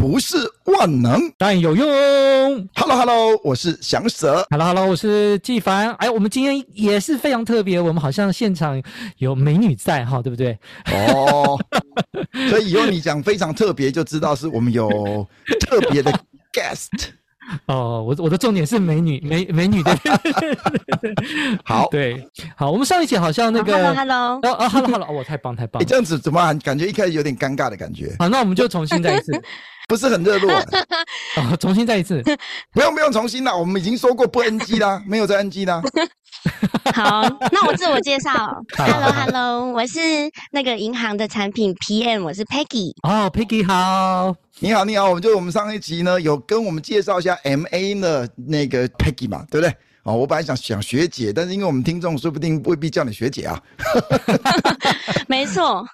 不是万能，但有用。Hello，Hello，我是祥蛇。Hello，Hello，我是纪凡。哎，我们今天也是非常特别，我们好像现场有美女在哈，对不对？哦，所以以后你讲非常特别，就知道是我们有特别的 guest。哦，我我的重点是美女，美美女的。好，对，好，我们上一期好像那个，Hello，Hello，哦哦，Hello，Hello，我太棒太棒。你 这样子怎么感觉一开始有点尴尬的感觉？好，那我们就重新再一次。不是很热络啊！重新再一次，不用不用重新了，我们已经说过不 NG 啦，没有再 NG 啦。好，那我自我介绍，Hello Hello，我是那个银行的产品 PM，我是 Peggy。哦，Peggy 好，你好你好，我们就我们上一集呢有跟我们介绍一下 MA 的那个 Peggy 嘛，对不对？哦，我本来想想学姐，但是因为我们听众说不定未必叫你学姐啊。没错。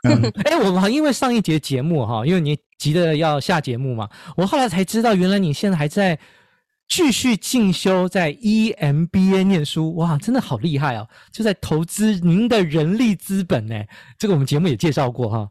哎、欸，我们因为上一节节目哈，因为你急着要下节目嘛，我后来才知道，原来你现在还在继续进修，在 EMBA 念书，哇，真的好厉害哦！就在投资您的人力资本呢，这个我们节目也介绍过哈。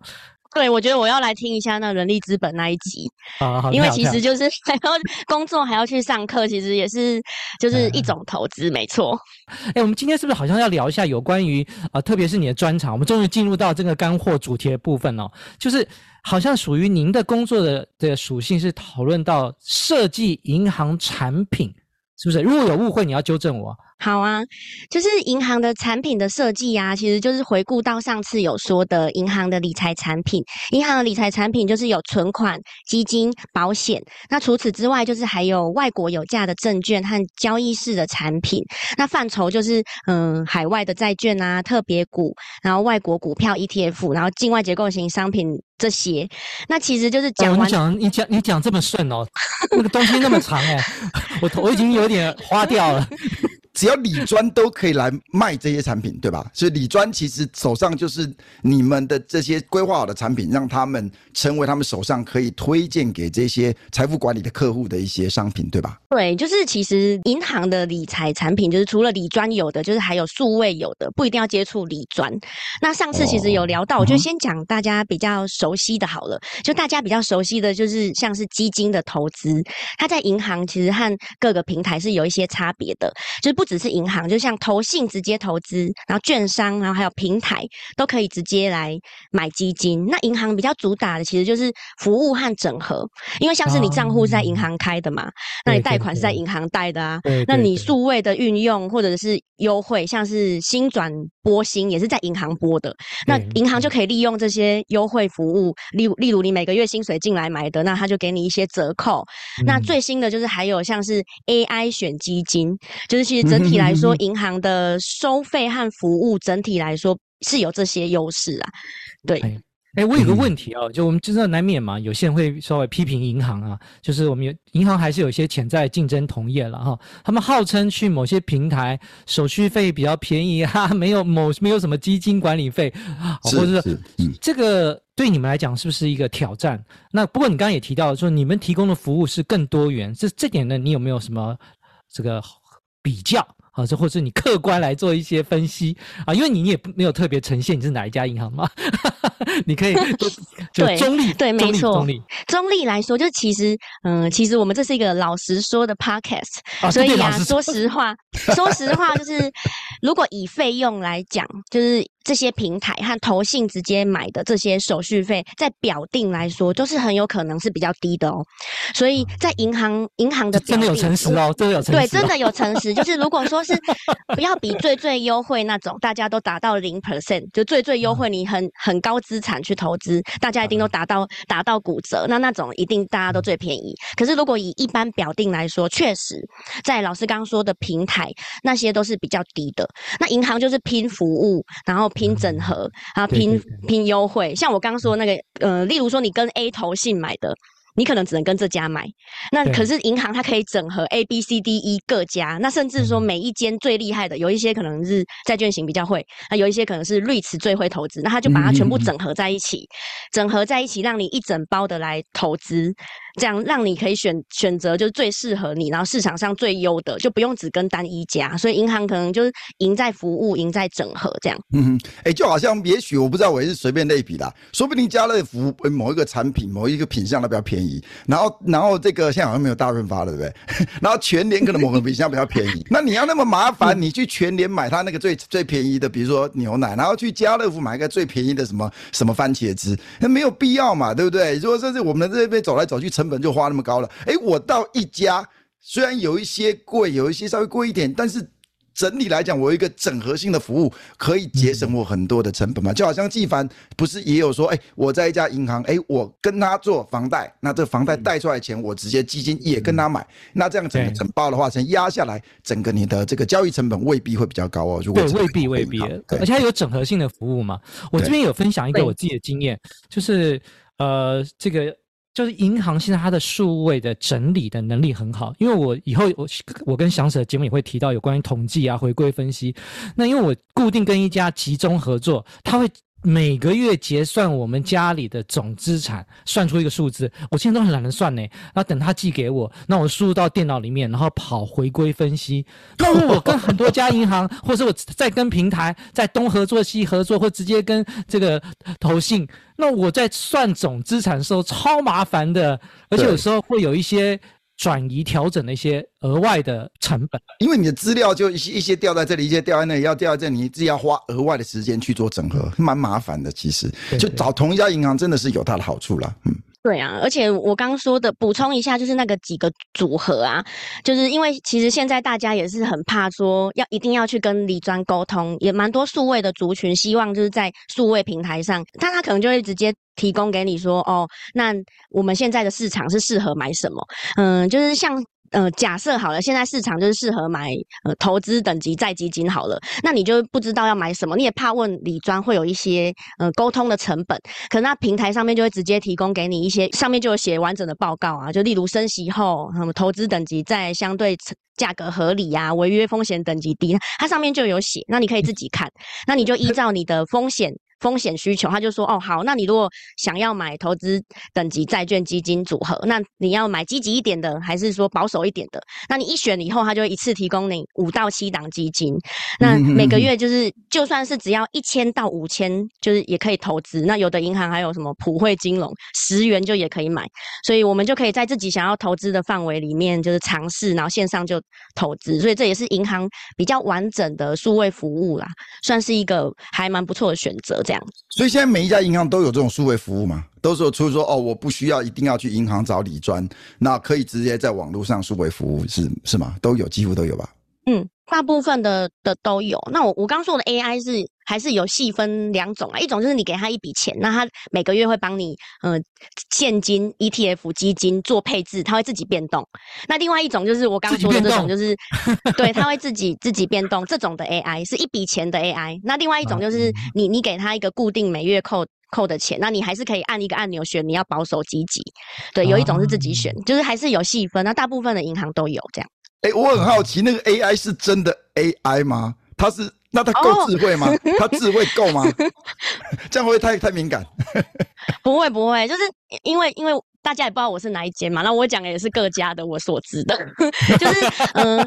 对，我觉得我要来听一下那人力资本那一集，好好，因为其实就是还要工作，还要去上课，其实也是就是一种投资，嗯、没错。哎、欸，我们今天是不是好像要聊一下有关于啊、呃，特别是你的专长，我们终于进入到这个干货主题的部分哦，就是好像属于您的工作的的属性是讨论到设计银行产品，是不是？如果有误会，你要纠正我。好啊，就是银行的产品的设计啊，其实就是回顾到上次有说的银行的理财产品。银行的理财产品就是有存款、基金、保险。那除此之外，就是还有外国有价的证券和交易式的产品。那范畴就是嗯，海外的债券啊、特别股，然后外国股票 ETF，然后境外结构型商品这些。那其实就是讲完，哦、你讲你讲你讲这么顺哦，那个东西那么长哦，我头已经有点花掉了。只要理专都可以来卖这些产品，对吧？所以理专其实手上就是你们的这些规划好的产品，让他们成为他们手上可以推荐给这些财富管理的客户的一些商品，对吧？对，就是其实银行的理财产品，就是除了理专有的，就是还有数位有的，不一定要接触理专。那上次其实有聊到，我就先讲大家比较熟悉的好了。就大家比较熟悉的就是像是基金的投资，它在银行其实和各个平台是有一些差别的，就是不。只是银行，就像投信直接投资，然后券商，然后还有平台都可以直接来买基金。那银行比较主打的其实就是服务和整合，因为像是你账户是在银行开的嘛，那你贷款是在银行贷的啊。那你数位的运用或者是优惠，像是新转拨薪也是在银行拨的。那银行就可以利用这些优惠服务，例例如你每个月薪水进来买的，那他就给你一些折扣。那最新的就是还有像是 AI 选基金，就是其实。整体来说，银行的收费和服务整体来说是有这些优势啊。对，哎、欸，我有个问题啊，就我们知道难免嘛，有些人会稍微批评银行啊，就是我们有银行还是有一些潜在竞争同业了哈。他们号称去某些平台手续费比较便宜啊，没有某没有什么基金管理费，或者是这个对你们来讲是不是一个挑战？那不过你刚刚也提到说，你们提供的服务是更多元，这这点呢，你有没有什么这个？比较啊，这或是你客观来做一些分析。啊，因为你也没有特别呈现你是哪一家银行嘛，你可以 就中立对，对，没错，中立。中立来说，就其实嗯，其实我们这是一个老实说的 podcast，啊，所以啊，说实话，说实话，就是如果以费用来讲，就是这些平台和投信直接买的这些手续费，在表定来说，都是很有可能是比较低的哦。所以在银行银行的真的有诚实哦，真的有诚实、哦。对，真的有诚实。就是如果说是不要比最最优惠那种，大家都达到零 percent，就最最优惠，你很很高资产去投资，大家一定都达到达到骨折，那那种一定大家都最便宜。可是如果以一般表定来说，确实在老师刚刚说的平台，那些都是比较低的。那银行就是拼服务，然后拼整合，然后拼拼优惠。像我刚刚说那个，呃，例如说你跟 A 投信买的。你可能只能跟这家买，那可是银行它可以整合 A、B、C、D、E 各家，那甚至说每一间最厉害的，有一些可能是债券型比较会，那有一些可能是 REITs 最会投资，那他就把它全部整合在一起，嗯嗯嗯，整合在一起，让你一整包的来投资。这样让你可以选选择就是最适合你，然后市场上最优的，就不用只跟单一家。所以银行可能就是赢在服务，赢在整合这样。嗯哼，哎、欸，就好像也许我不知道，我也是随便类比啦，说不定家乐福某一个产品、某一个品项都比较便宜，然后然后这个现在好像没有大润发了，对不对？然后全联可能某个品项比较便宜，那你要那么麻烦，你去全联买它那个最最便宜的，比如说牛奶，然后去家乐福买一个最便宜的什么什么番茄汁，那没有必要嘛，对不对？如果说是我们这边走来走去成。成本就花那么高了，哎，我到一家虽然有一些贵，有一些稍微贵一点，但是整体来讲，我有一个整合性的服务，可以节省我很多的成本嘛。就好像纪凡不是也有说，哎，我在一家银行，哎，我跟他做房贷，那这房贷贷出来的钱，我直接基金也跟他买，那这样整个整包的话，先压下来，整个你的这个交易成本未必会比较高哦。如果对，未必未必，而且它有整合性的服务嘛。我这边有分享一个我自己的经验，就是呃，这个。就是银行现在它的数位的整理的能力很好，因为我以后我我跟祥子的节目也会提到有关于统计啊、回归分析。那因为我固定跟一家集中合作，他会。每个月结算我们家里的总资产，算出一个数字。我现在都很懒得算呢，然后等他寄给我，那我输入到电脑里面，然后跑回归分析。那我跟很多家银行，或者我在跟平台在东合作西合作，或直接跟这个投信，那我在算总资产的时候超麻烦的，而且有时候会有一些。转移调整的一些额外的成本，因为你的资料就一些一些掉在这里，一些掉在那里，要掉在这里，你自己要花额外的时间去做整合，蛮麻烦的。其实，就找同一家银行真的是有它的好处啦。嗯，对啊，而且我刚刚说的补充一下，就是那个几个组合啊，就是因为其实现在大家也是很怕说要一定要去跟李专沟通，也蛮多数位的族群希望就是在数位平台上，他他可能就会直接。提供给你说哦，那我们现在的市场是适合买什么？嗯，就是像呃，假设好了，现在市场就是适合买呃投资等级债基金好了，那你就不知道要买什么，你也怕问李专会有一些呃沟通的成本，可能那平台上面就会直接提供给你一些，上面就有写完整的报告啊，就例如升息后，什么投资等级在相对价格合理呀、啊，违约风险等级低，它上面就有写，那你可以自己看，那你就依照你的风险。风险需求，他就说哦好，那你如果想要买投资等级债券基金组合，那你要买积极一点的，还是说保守一点的？那你一选以后，他就一次提供你五到七档基金，那每个月就是就算是只要一千到五千，就是也可以投资。那有的银行还有什么普惠金融，十元就也可以买，所以我们就可以在自己想要投资的范围里面就是尝试，然后线上就投资。所以这也是银行比较完整的数位服务啦，算是一个还蛮不错的选择。这样，所以现在每一家银行都有这种数位服务吗？都是有出说哦，我不需要一定要去银行找理专，那可以直接在网络上数位服务是是吗？都有，几乎都有吧？嗯，大部分的的都有。那我我刚说的 AI 是还是有细分两种啊，一种就是你给他一笔钱，那他每个月会帮你呃现金 ETF 基金做配置，他会自己变动。那另外一种就是我刚说的这种，就是 对，他会自己自己变动这种的 AI 是一笔钱的 AI。那另外一种就是你你给他一个固定每月扣扣的钱，那你还是可以按一个按钮选你要保守积极。对，有一种是自己选，就是还是有细分。那大部分的银行都有这样。哎、欸，我很好奇，那个 AI 是真的 AI 吗？它是，那他够智慧吗？它、oh. 智慧够吗？这样会不会太太敏感？不会不会，就是因为因为。大家也不知道我是哪一间嘛，那我讲的也是各家的我所知的，就是嗯，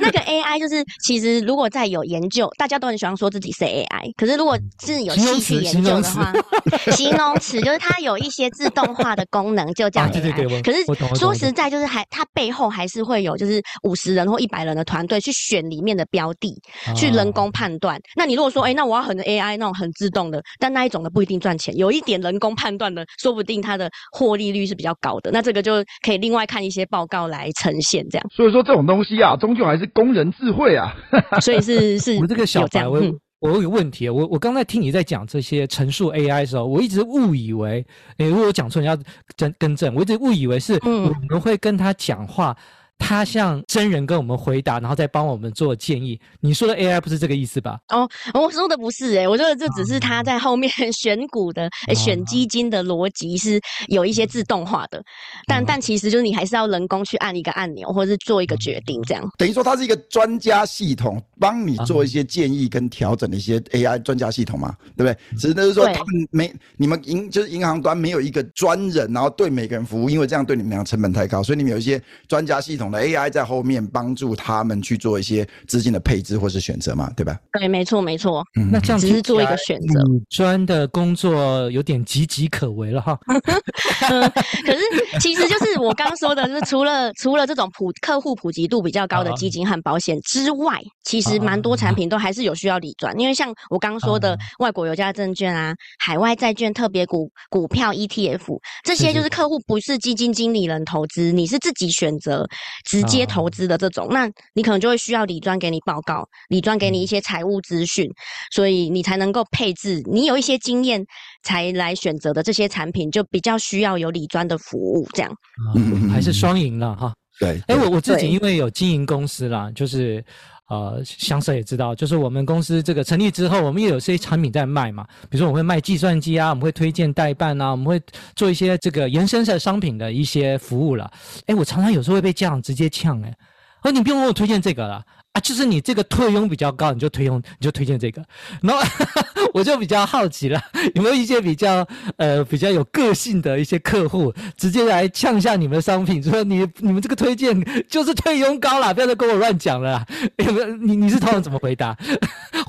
那个 AI 就是其实如果在有研究，大家都很喜欢说自己是 AI，可是如果是有细去研究的话，形容词就是它有一些自动化的功能，就叫 AI。啊、对对对，可是说实在，就是还它背后还是会有就是五十人或一百人的团队去选里面的标的，去人工判断。那你如果说，哎、欸，那我要很 AI 那种很自动的，但那一种的不一定赚钱，有一点人工判断的，说不定它的。获利率是比较高的，那这个就可以另外看一些报告来呈现这样。所以说这种东西啊，终究还是工人智慧啊。所以是是，我这个小白，我我有个问题，我我刚才听你在讲这些陈述 AI 的时候，我一直误以为，诶，如果我讲错，你要真更正，我一直误以为是我们会跟他讲话。嗯他像真人跟我们回答，然后再帮我们做建议。你说的 AI 不是这个意思吧？哦，我说的不是诶、欸，我说的这只是他在后面选股的、欸、选基金的逻辑是有一些自动化的，但但其实就是你还是要人工去按一个按钮，或者是做一个决定，这样。等于说它是一个专家系统，帮你做一些建议跟调整的一些 AI 专家系统嘛，对不对？只是就是说他们没你们银就是银行端没有一个专人，然后对每个人服务，因为这样对你们俩成本太高，所以你们有一些专家系统。AI 在后面帮助他们去做一些资金的配置或是选择嘛，对吧？对，没错，没错。嗯，那这样只是做一个选择。理专的工作有点岌岌可危了哈。嗯，可是其实就是我刚刚说的，就是除了除了这种普客户普及度比较高的基金和保险之外，其实蛮多产品都还是有需要理专。因为像我刚刚说的，外国有价证券啊、海外债券、特别股、股票 ETF 这些，就是客户不是基金经理人投资，你是自己选择。直接投资的这种，那你可能就会需要理专给你报告，理专给你一些财务资讯，所以你才能够配置。你有一些经验才来选择的这些产品，就比较需要有理专的服务，这样。嗯，还是双赢了哈。对，哎，我我自己因为有经营公司啦，就是。呃，香舍也知道，就是我们公司这个成立之后，我们也有些产品在卖嘛。比如说，我会卖计算机啊，我们会推荐代办啊，我们会做一些这个延伸的商品的一些服务了。哎，我常常有时候会被这样直接呛，哎，哦你不用给我推荐这个了。啊，就是你这个退佣比较高，你就推佣，你就推荐这个。然后 我就比较好奇了，有没有一些比较呃比较有个性的一些客户，直接来呛下你们的商品，说你你们这个推荐就是退佣高了，不要再跟我乱讲了。有没有？你你是通常怎么回答？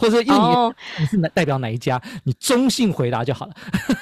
或者因为你、oh. 你是代表哪一家？你中性回答就好了。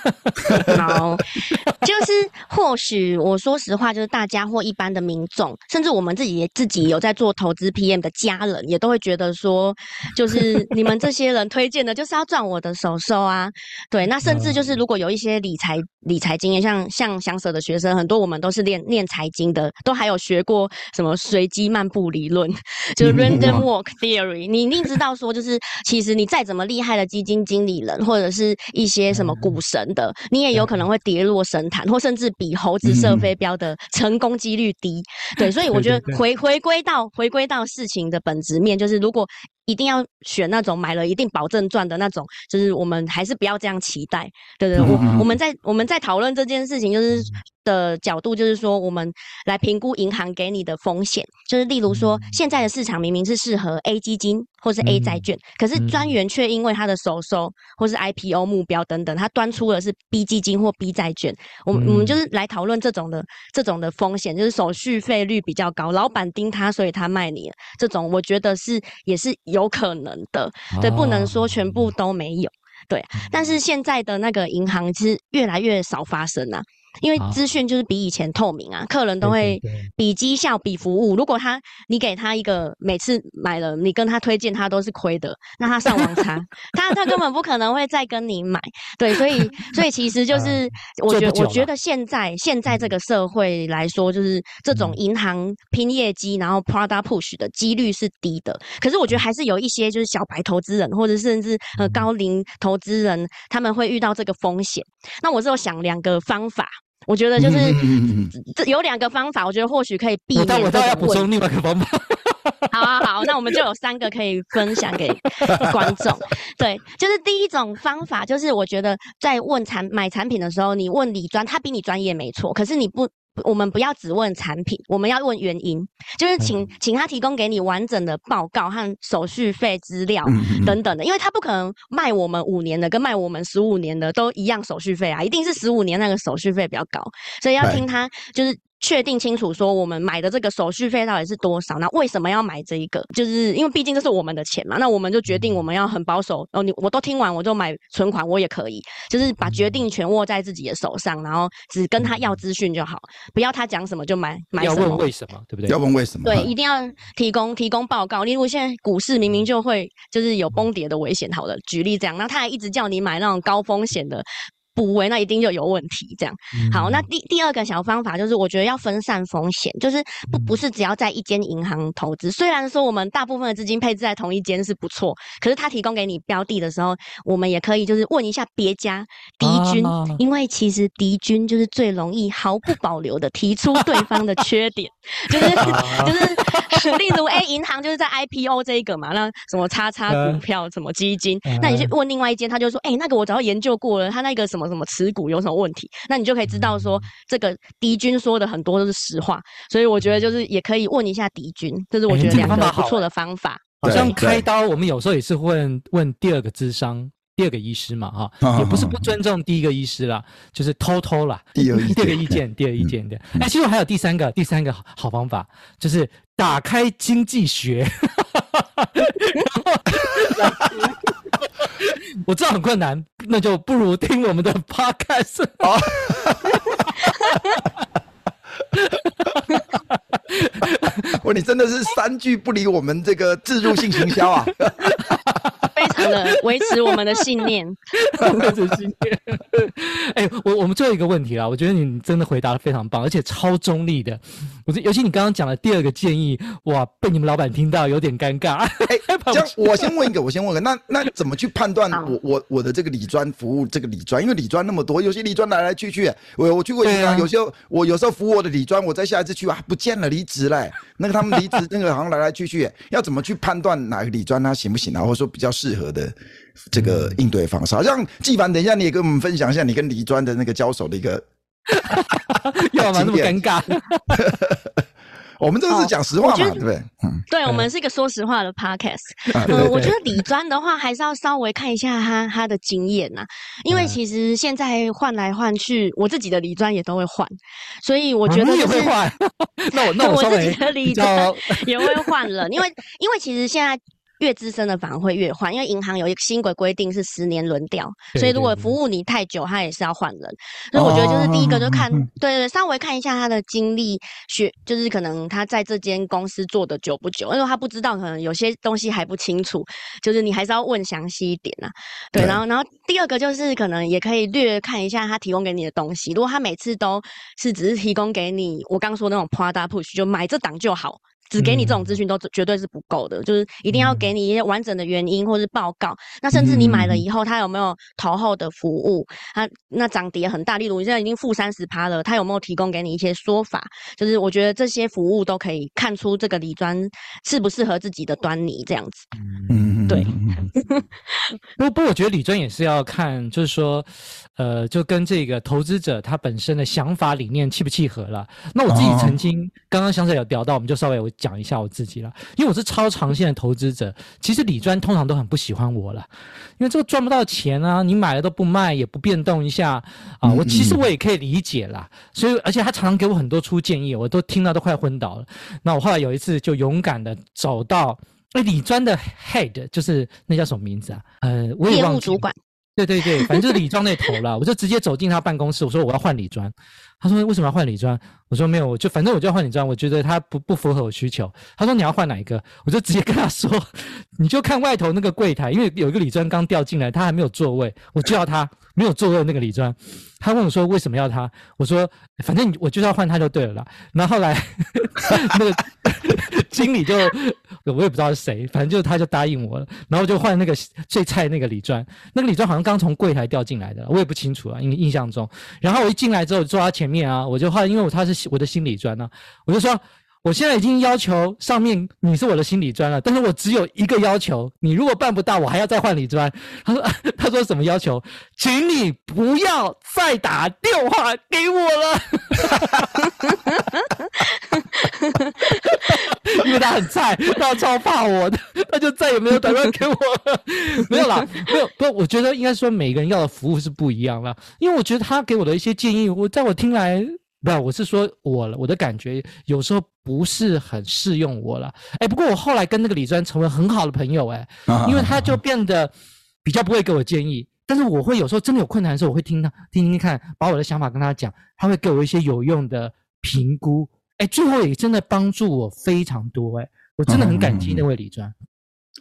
好，就是或许我说实话，就是大家或一般的民众，甚至我们自己也自己有在做投资 PM 的家人。也都会觉得说，就是你们这些人推荐的，就是要赚我的手手啊。对，那甚至就是如果有一些理财理财经验，像像香舍的学生，很多我们都是练练财经的，都还有学过什么随机漫步理论，就是 random walk theory。你一定知道说，就是其实你再怎么厉害的基金经理人，或者是一些什么股神的，你也有可能会跌落神坛，或甚至比猴子射飞镖的成功几率低。对，所以我觉得回回归到回归到事情的本。质面就是，如果一定要选那种买了一定保证赚的那种，就是我们还是不要这样期待。对对，我我们在我们在讨论这件事情，就是的角度，就是说我们来评估银行给你的风险，就是例如说现在的市场明明是适合 A 基金或是 A 债券，可是专员却因为他的手收或是 IPO 目标等等，他端出的是 B 基金或 B 债券。我们我们就是来讨论这种的这种的风险，就是手续费率比较高，老板盯他，所以他卖你。这种我觉得是也是有。有可能的，对，不能说全部都没有，对。但是现在的那个银行其实越来越少发生啊。因为资讯就是比以前透明啊，客人都会比绩效、比服务。如果他你给他一个每次买了，你跟他推荐他都是亏的，那他上网查，他他根本不可能会再跟你买。对，所以所以其实就 是我觉得我觉得现在现在这个社会来说，就是这种银行拼业绩然后 product push 的几率是低的。可是我觉得还是有一些就是小白投资人或者甚至呃高龄投资人，他们会遇到这个风险。那我是有想两个方法。我觉得就是这有两个方法，我觉得或许可以避免。但我倒要补充另外一个方法。好啊，好，那我们就有三个可以分享给 观众。对，就是第一种方法，就是我觉得在问产买产品的时候，你问理专，他比你专业没错，可是你不我们不要只问产品，我们要问原因，就是请请他提供给你完整的报告和手续费资料等等的，因为他不可能卖我们五年的跟卖我们十五年的都一样手续费啊，一定是十五年那个手续费比较高，所以要听他就是。确定清楚，说我们买的这个手续费到底是多少？那为什么要买这一个？就是因为毕竟这是我们的钱嘛。那我们就决定我们要很保守。哦，你我都听完，我就买存款，我也可以，就是把决定权握在自己的手上，然后只跟他要资讯就好，不要他讲什么就买买什么。要问为什么，对不对？要问为什么？对，一定要提供提供报告。例如现在股市明明就会就是有崩跌的危险，好了，举例这样，那他还一直叫你买那种高风险的。补位那一定就有问题，这样好。那第第二个小方法就是，我觉得要分散风险，就是不不是只要在一间银行投资。虽然说我们大部分的资金配置在同一间是不错，可是他提供给你标的的时候，我们也可以就是问一下别家敌军，因为其实敌军就是最容易毫不保留的提出对方的 缺点，就是 就是，例如 A 银行就是在 IPO 这一个嘛，那什么叉叉股票什么基金，那你去问另外一间，他就说，哎，那个我早就研究过了，他那个什么。什么持股有什么问题？那你就可以知道说，这个敌军说的很多都是实话，所以我觉得就是也可以问一下敌军，这是我觉得两个不错的方法。好像开刀，我们有时候也是问问第二个智商，第二个医师嘛，哈，也不是不尊重第一个医师啦，就是偷偷啦，第二 第二个意见，第二意见的。哎，其实还有第三个，第三个好方法就是打开经济学。我知道很困难，那就不如听我们的 podcast。哇，你真的是三句不离我们这个自助性行销啊！维持我们的信念，维持信念。哎、欸，我我们最后一个问题啦，我觉得你真的回答的非常棒，而且超中立的。我尤其你刚刚讲的第二个建议，哇，被你们老板听到有点尴尬。哎、欸，这样我先问一个，我先问一个，那那怎么去判断我我我的这个理专服务这个理专？因为理专那么多，有些理专来来去去，我我去过银行，有些我有时候服务我的理专，我再下一次去啊，不见了，离职嘞。那个他们离职，那个好像来来去去，要怎么去判断哪个理专他行不行啊？或者说比较适合的这个应对方式？好像纪凡，等一下你也跟我们分享一下你跟李专的那个交手的一个，要吗？那么尴尬。我们这个是讲实话嘛，对不对？嗯，对，我们是一个说实话的 podcast。嗯，我觉得理专的话，还是要稍微看一下他他的经验呐，因为其实现在换来换去，我自己的理专也都会换，所以我觉得也会换。那我那我自己的理专也会换了，因为因为其实现在。越资深的反而会越换，因为银行有一个新规规定是十年轮调，所以如果服务你太久，他也是要换人。所以我觉得就是第一个就看，对对对，稍微看一下他的经历，学就是可能他在这间公司做的久不久，因为他不知道，可能有些东西还不清楚，就是你还是要问详细一点啊。对，然后然后第二个就是可能也可以略看一下他提供给你的东西，如果他每次都是只是提供给你我刚说的那种 product push，就买这档就好。只给你这种资讯都绝对是不够的，就是一定要给你一些完整的原因或是报告。那甚至你买了以后，他有没有投后的服务？他那涨跌很大，例如你现在已经负三十趴了，他有没有提供给你一些说法？就是我觉得这些服务都可以看出这个理专适不适合自己的端倪，这样子。嗯，对。不 不，我觉得李专也是要看，就是说，呃，就跟这个投资者他本身的想法理念契不契合了。那我自己曾经刚刚香菜有聊到，我们就稍微我。讲一下我自己了，因为我是超长线的投资者，其实李专通常都很不喜欢我了，因为这个赚不到钱啊，你买了都不卖，也不变动一下啊，我其实我也可以理解啦，所以而且他常常给我很多出建议，我都听到都快昏倒了。那我后来有一次就勇敢的走到，哎，理专的 head 就是那叫什么名字啊？呃，我也忘记。业务主管。对对对，反正就是理专那头了，我就直接走进他办公室，我说我要换理专。他说为什么要换理专？我说没有，我就反正我就要换理专，我觉得他不不符合我需求。他说你要换哪一个？我就直接跟他说，你就看外头那个柜台，因为有一个理专刚调进来，他还没有座位，我就要他没有座位的那个理专。他问我说为什么要他？我说反正我就要换他就对了啦。然后后来 那个 经理就我也不知道是谁，反正就他就答应我了，然后就换那个最菜那个李专，那个李专好像刚从柜台掉进来的，我也不清楚啊，印印象中。然后我一进来之后坐他前面啊，我就换，因为我他是我的新理专呢，我就说我现在已经要求上面你是我的新理专了，但是我只有一个要求，你如果办不到，我还要再换理专。他说 他说什么要求？请你不要再打电话给我了，因为他很菜，他超怕我的，他就再也没有打电话给我了。没有啦，没有不，我觉得应该说每个人要的服务是不一样的，因为我觉得他给我的一些建议，我在我听来。不，我是说我了，我的感觉有时候不是很适用我了。哎，不过我后来跟那个李专成为很好的朋友，哎，因为他就变得比较不会给我建议，但是我会有时候真的有困难的时候，我会听他听听看，把我的想法跟他讲，他会给我一些有用的评估。哎，最后也真的帮助我非常多，哎，我真的很感激那位李专。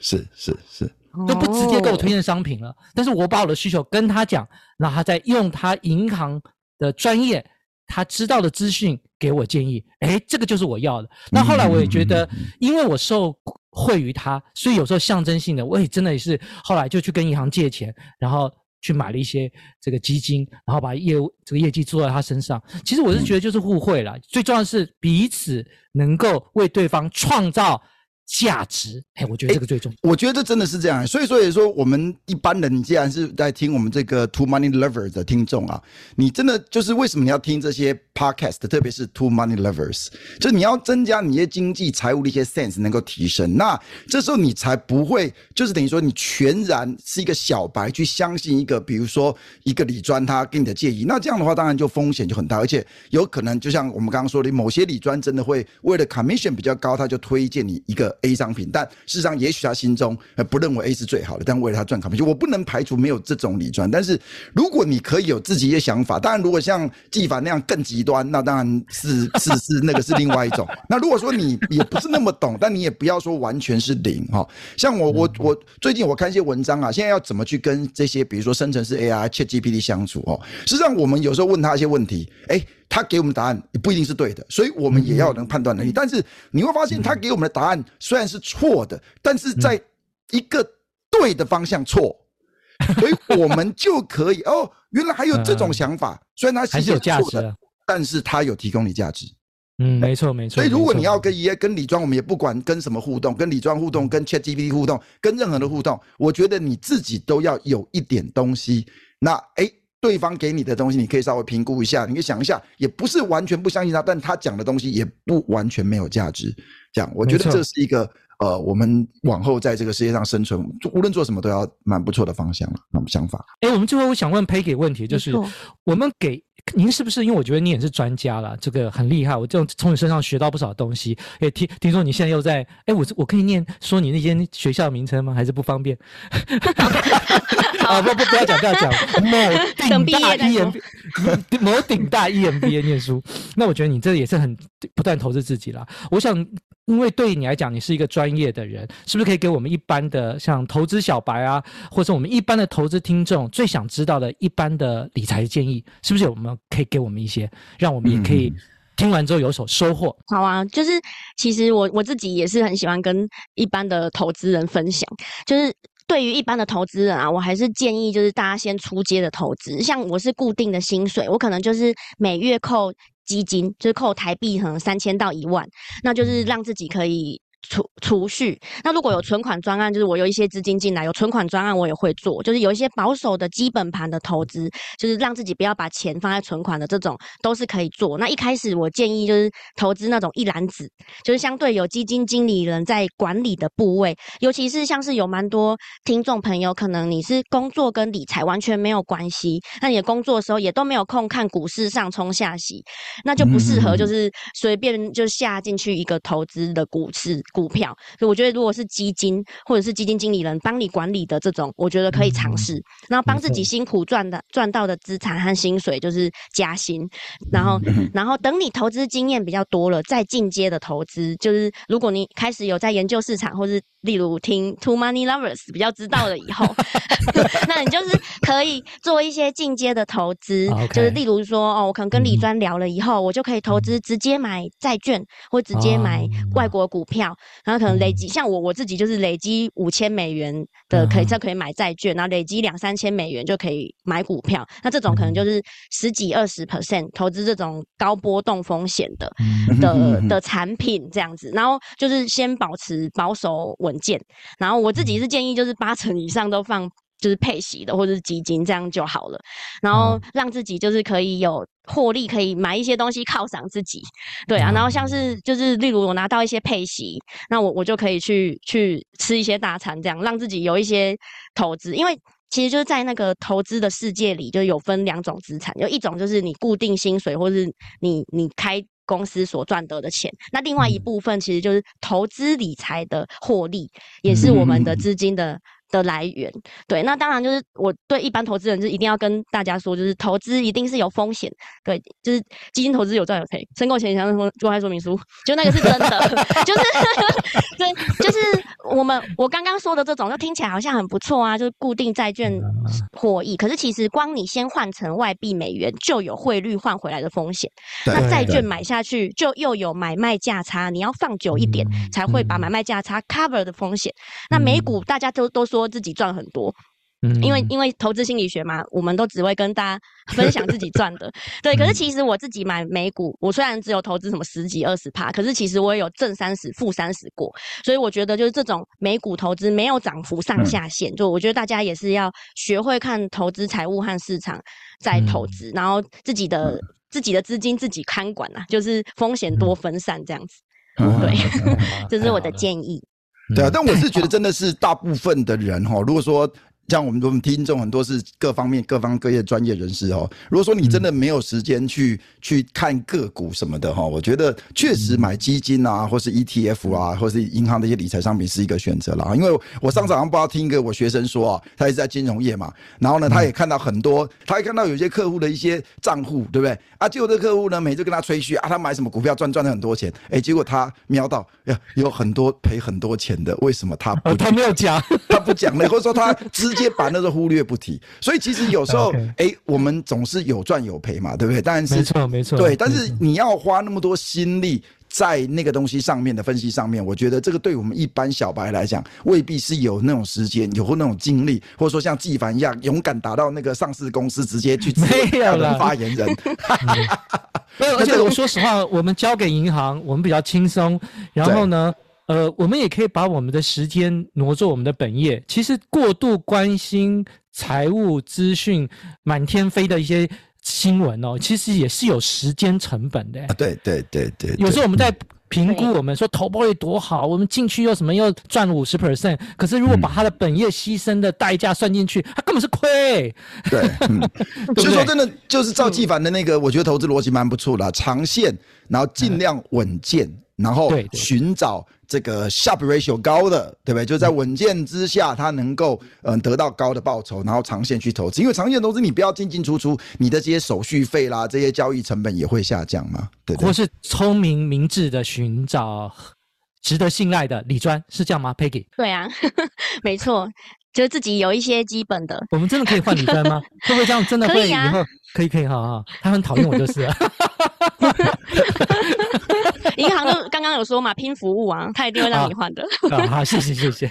是是是，都不直接给我推荐商品了，但是我把我的需求跟他讲，然后他再用他银行的专业。他知道的资讯给我建议，哎，这个就是我要的。那后来我也觉得，因为我受惠于他，所以有时候象征性的，我也真的也是后来就去跟银行借钱，然后去买了一些这个基金，然后把业务这个业绩做在他身上。其实我是觉得就是互惠了，最重要的是彼此能够为对方创造。价值，哎，我觉得这个最重要。我觉得这真的是这样，所以说也说我们一般人，你既然是在听我们这个 Two Money Lovers 的听众啊，你真的就是为什么你要听这些 Podcast，特别是 Two Money Lovers，就是你要增加你的经济财务的一些 sense 能够提升，那这时候你才不会就是等于说你全然是一个小白去相信一个，比如说一个理专他给你的建议，那这样的话当然就风险就很大，而且有可能就像我们刚刚说的，某些理专真的会为了 commission 比较高，他就推荐你一个。A 商品，但事实上，也许他心中不认为 A 是最好的，但为了他赚卡就我不能排除没有这种理专。但是，如果你可以有自己的想法，当然，如果像纪凡那样更极端，那当然是是是那个是另外一种。那如果说你也不是那么懂，但你也不要说完全是零哈。像我我我最近我看一些文章啊，现在要怎么去跟这些比如说生成式 AI、ChatGPT 相处哦？实际上，我们有时候问他一些问题，哎。他给我们答案也不一定是对的，所以我们也要能判断能力。但是你会发现，他给我们的答案虽然是错的，但是在一个对的方向错，所以我们就可以哦，原来还有这种想法。虽然它其实是有价值，但是他有提供你价值。嗯，没错没错。所以如果你要跟爷爷、跟李庄，我们也不管跟什么互动，跟李庄互动，跟 ChatGPT 互动，跟任何的互动，我觉得你自己都要有一点东西。那诶。对方给你的东西，你可以稍微评估一下，你可以想一下，也不是完全不相信他，但他讲的东西也不完全没有价值。这样，我觉得这是一个呃，我们往后在这个世界上生存，无论做什么都要蛮不错的方向了，那么想法。哎，我们最后我想问 Peggy 问题，就是我们给您是不是？因为我觉得你也是专家了，这个很厉害，我就从你身上学到不少东西。也，听听说你现在又在，哎，我我可以念说你那间学校名称吗？还是不方便？啊不不不要讲不要讲，某 顶大 EMBA，某顶大 EMBA 念书，那我觉得你这也是很不断投资自己啦。我想，因为对你来讲，你是一个专业的人，是不是可以给我们一般的像投资小白啊，或者我们一般的投资听众最想知道的一般的理财建议，是不是我们可以给我们一些，让我们也可以听完之后有所收获？好啊，就是其实我我自己也是很喜欢跟一般的投资人分享，就是。对于一般的投资人啊，我还是建议就是大家先出街的投资。像我是固定的薪水，我可能就是每月扣基金，就是扣台币可能三千到一万，那就是让自己可以。储储蓄，那如果有存款专案，就是我有一些资金进来，有存款专案我也会做，就是有一些保守的基本盘的投资，就是让自己不要把钱放在存款的这种都是可以做。那一开始我建议就是投资那种一篮子，就是相对有基金经理人在管理的部位，尤其是像是有蛮多听众朋友，可能你是工作跟理财完全没有关系，那你的工作的时候也都没有空看股市上冲下洗，那就不适合就是随便就下进去一个投资的股市。股票，所以我觉得如果是基金或者是基金经理人帮你管理的这种，我觉得可以尝试。然后帮自己辛苦赚的赚到的资产和薪水就是加薪。然后，然后等你投资经验比较多了，再进阶的投资，就是如果你开始有在研究市场，或是例如听 Two Money Lovers 比较知道了以后，就是可以做一些进阶的投资。就是例如说，哦，我可能跟李专聊了以后，我就可以投资直接买债券或直接买外国股票。然后可能累积，像我我自己就是累积五千美元的可以就可以买债券，然后累积两三千美元就可以买股票。那这种可能就是十几二十 percent 投资这种高波动风险的的的产品这样子，然后就是先保持保守稳健。然后我自己是建议就是八成以上都放。就是配息的或者是基金这样就好了，然后让自己就是可以有获利，可以买一些东西犒赏自己，对啊，然后像是就是例如我拿到一些配息，那我我就可以去去吃一些大餐，这样让自己有一些投资，因为其实就是在那个投资的世界里，就有分两种资产，有一种就是你固定薪水或是你你开公司所赚得的钱，那另外一部分其实就是投资理财的获利，也是我们的资金的。的来源，对，那当然就是我对一般投资人就一定要跟大家说，就是投资一定是有风险，对，就是基金投资有赚有赔，申购前详说公开说明书，就那个是真的，就是 对，就是我们我刚刚说的这种，就听起来好像很不错啊，就是固定债券获益，可是其实光你先换成外币美元，就有汇率换回来的风险，那债券买下去就又有买卖价差，你要放久一点才会把买卖价差 cover 的风险，那美股大家都都说。说自己赚很多，嗯，因为因为投资心理学嘛，我们都只会跟大家分享自己赚的，对。可是其实我自己买美股，我虽然只有投资什么十几二十趴，可是其实我也有正三十、负三十过。所以我觉得就是这种美股投资没有涨幅上下限，就我觉得大家也是要学会看投资财务和市场再投资，然后自己的自己的资金自己看管啊，就是风险多分散这样子。对，这是我的建议。对啊，但我是觉得真的是大部分的人哈，如果说。像我们我们听众很多是各方面各方各业专业人士哦。如果说你真的没有时间去、嗯、去看个股什么的哈，我觉得确实买基金啊，或是 ETF 啊，或是银行的一些理财商品是一个选择啦。因为我上次好像不知道听一个我学生说啊，他也是在金融业嘛，然后呢，他也看到很多，他也看到有些客户的一些账户，对不对？啊，结果这客户呢，每次跟他吹嘘啊，他买什么股票赚赚了很多钱，哎，结果他瞄到呀，有很多赔很多钱的，为什么他不？他没有讲，他不讲了，或者说他直。直接把那个忽略不提，所以其实有时候，哎、欸，我们总是有赚有赔嘛，对不对？但是没错没错，对，但是你要花那么多心力在那个东西上面的分析上面，我觉得这个对我们一般小白来讲，未必是有那种时间，有那种精力，或者说像纪凡一样勇敢打到那个上市公司，直接去没有了发言人。没有，而且我说实话，我们交给银行，我们比较轻松，然后呢？呃，我们也可以把我们的时间挪作我们的本业。其实过度关心财务资讯满天飞的一些新闻哦，其实也是有时间成本的。啊，对对对对。有时候我们在评估，我们说投报率多好，我们进去又什么又赚了五十 percent，可是如果把他的本业牺牲的代价算进去，他根本是亏。对，嗯、所以说真的就是赵继凡的那个，我觉得投资逻辑蛮不错的，长线，然后尽量稳健，然后寻找。这个 Sharpe ratio 高的，对不对？就在稳健之下，它能够嗯得到高的报酬，然后长线去投资。因为长线投资你不要进进出出，你的这些手续费啦，这些交易成本也会下降嘛，对不对？或是聪明明智的寻找值得信赖的理专，是这样吗？Peggy？对啊，没错，就是自己有一些基本的。我们真的可以换理专吗？会不会这样真的会以后可以、啊、可以可以好好，他很讨厌我就是了。银行都刚刚有说嘛，拼服务啊，他一定会让你换的。好，好，谢谢，谢谢。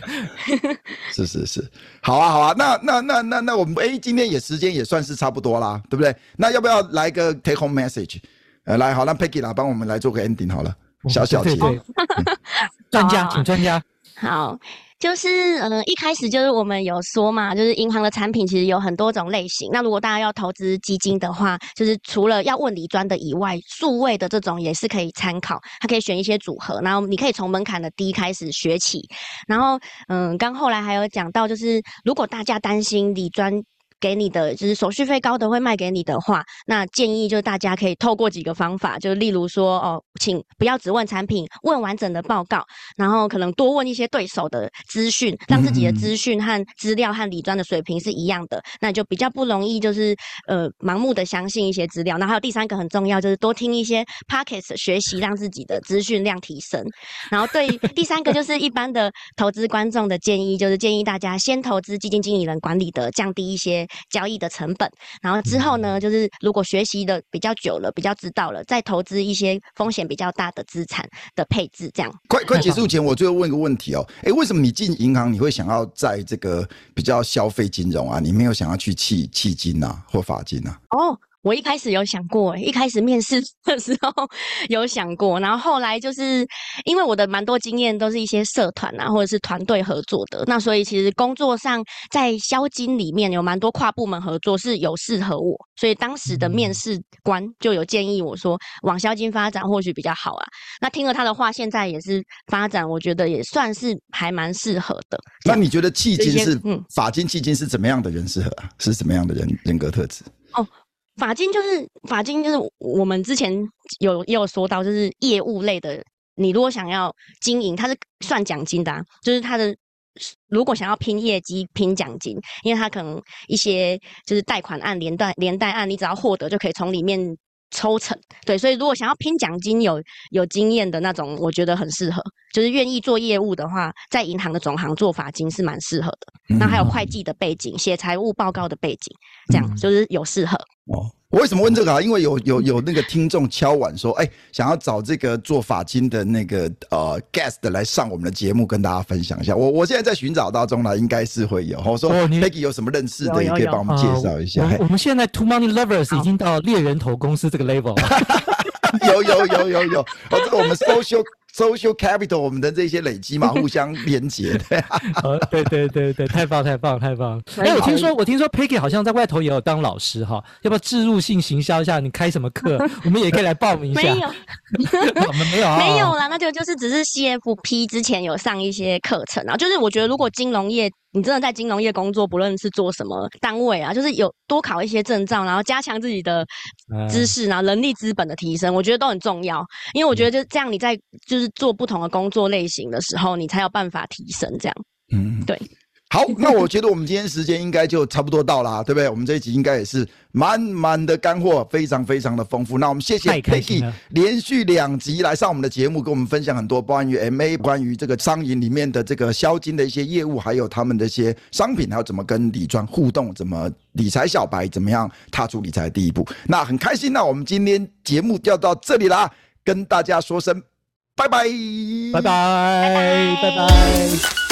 是是是，好啊，好啊。那那那那那我们哎，今天也时间也算是差不多啦，对不对？那要不要来个 take home message？呃，来，好，让 Peggy 来帮我们来做个 ending 好了，小小结。专家，请专家。好。就是嗯，一开始就是我们有说嘛，就是银行的产品其实有很多种类型。那如果大家要投资基金的话，就是除了要问理专的以外，数位的这种也是可以参考。它可以选一些组合，然后你可以从门槛的低开始学起。然后嗯，刚后来还有讲到，就是如果大家担心理专。给你的就是手续费高的会卖给你的话，那建议就是大家可以透过几个方法，就例如说哦，请不要只问产品，问完整的报告，然后可能多问一些对手的资讯，让自己的资讯和资料和理专的水平是一样的，那就比较不容易就是呃盲目的相信一些资料。那还有第三个很重要，就是多听一些 Podcast 学习，让自己的资讯量提升。然后对第三个就是一般的投资观众的建议，就是建议大家先投资基金经理人管理的，降低一些。交易的成本。然后之后呢，就是如果学习的比较久了，比较知道了，再投资一些风险比较大的资产的配置，这样。快快结束前，我最后问一个问题哦，哎，为什么你进银行你会想要在这个比较消费金融啊？你没有想要去弃弃金啊或法金啊？哦。我一开始有想过，一开始面试的时候有想过，然后后来就是因为我的蛮多经验都是一些社团啊，或者是团队合作的，那所以其实工作上在销金里面有蛮多跨部门合作是有适合我，所以当时的面试官就有建议我说往销金发展或许比较好啊。那听了他的话，现在也是发展，我觉得也算是还蛮适合的。那你觉得企金是嗯法金企金是怎么样的人适合啊？是什么样的人人格特质？法金就是法金，就是我们之前有也有说到，就是业务类的。你如果想要经营，它是算奖金的啊，就是它的如果想要拼业绩、拼奖金，因为它可能一些就是贷款案、连带连带案，你只要获得就可以从里面抽成。对，所以如果想要拼奖金有、有有经验的那种，我觉得很适合。就是愿意做业务的话，在银行的总行做法金是蛮适合的。那还有会计的背景、写财务报告的背景，这样就是有适合。哦，我为什么问这个啊？因为有有有那个听众敲碗说，哎、欸，想要找这个做法金的那个呃 guest 来上我们的节目，跟大家分享一下。我我现在在寻找当中呢，应该是会有。我说 Peggy 有什么认识的，也可以帮我们介绍一下。我们现在 Two Money Lovers 已经到猎人头公司这个 level 了。有有有有有，哦，这个我们 social。Social capital，我们的这些累积嘛，互相连接的。对对对对，太棒太棒太棒！哎，我听说我听说 Peggy 好像在外头也有当老师哈，要不要置入性行销一下？你开什么课？我们也可以来报名一下。没有，我们没有啊，没有啦，那就就是只是 CFP 之前有上一些课程啊，就是我觉得如果金融业。你真的在金融业工作，不论是做什么单位啊，就是有多考一些证照，然后加强自己的知识，然后人力资本的提升，我觉得都很重要。因为我觉得就这样，你在就是做不同的工作类型的时候，你才有办法提升。这样，嗯，对。好，那我觉得我们今天时间应该就差不多到了，对不对？我们这一集应该也是满满的干货，非常非常的丰富。那我们谢谢 Peggy 连续两集来上我们的节目，跟我们分享很多关于 MA、关于这个商银里面的这个销金的一些业务，还有他们的一些商品，还有怎么跟理专互动，怎么理财小白怎么样踏出理财的第一步。那很开心，那我们今天节目就到这里啦，跟大家说声拜拜，拜拜，拜拜。拜拜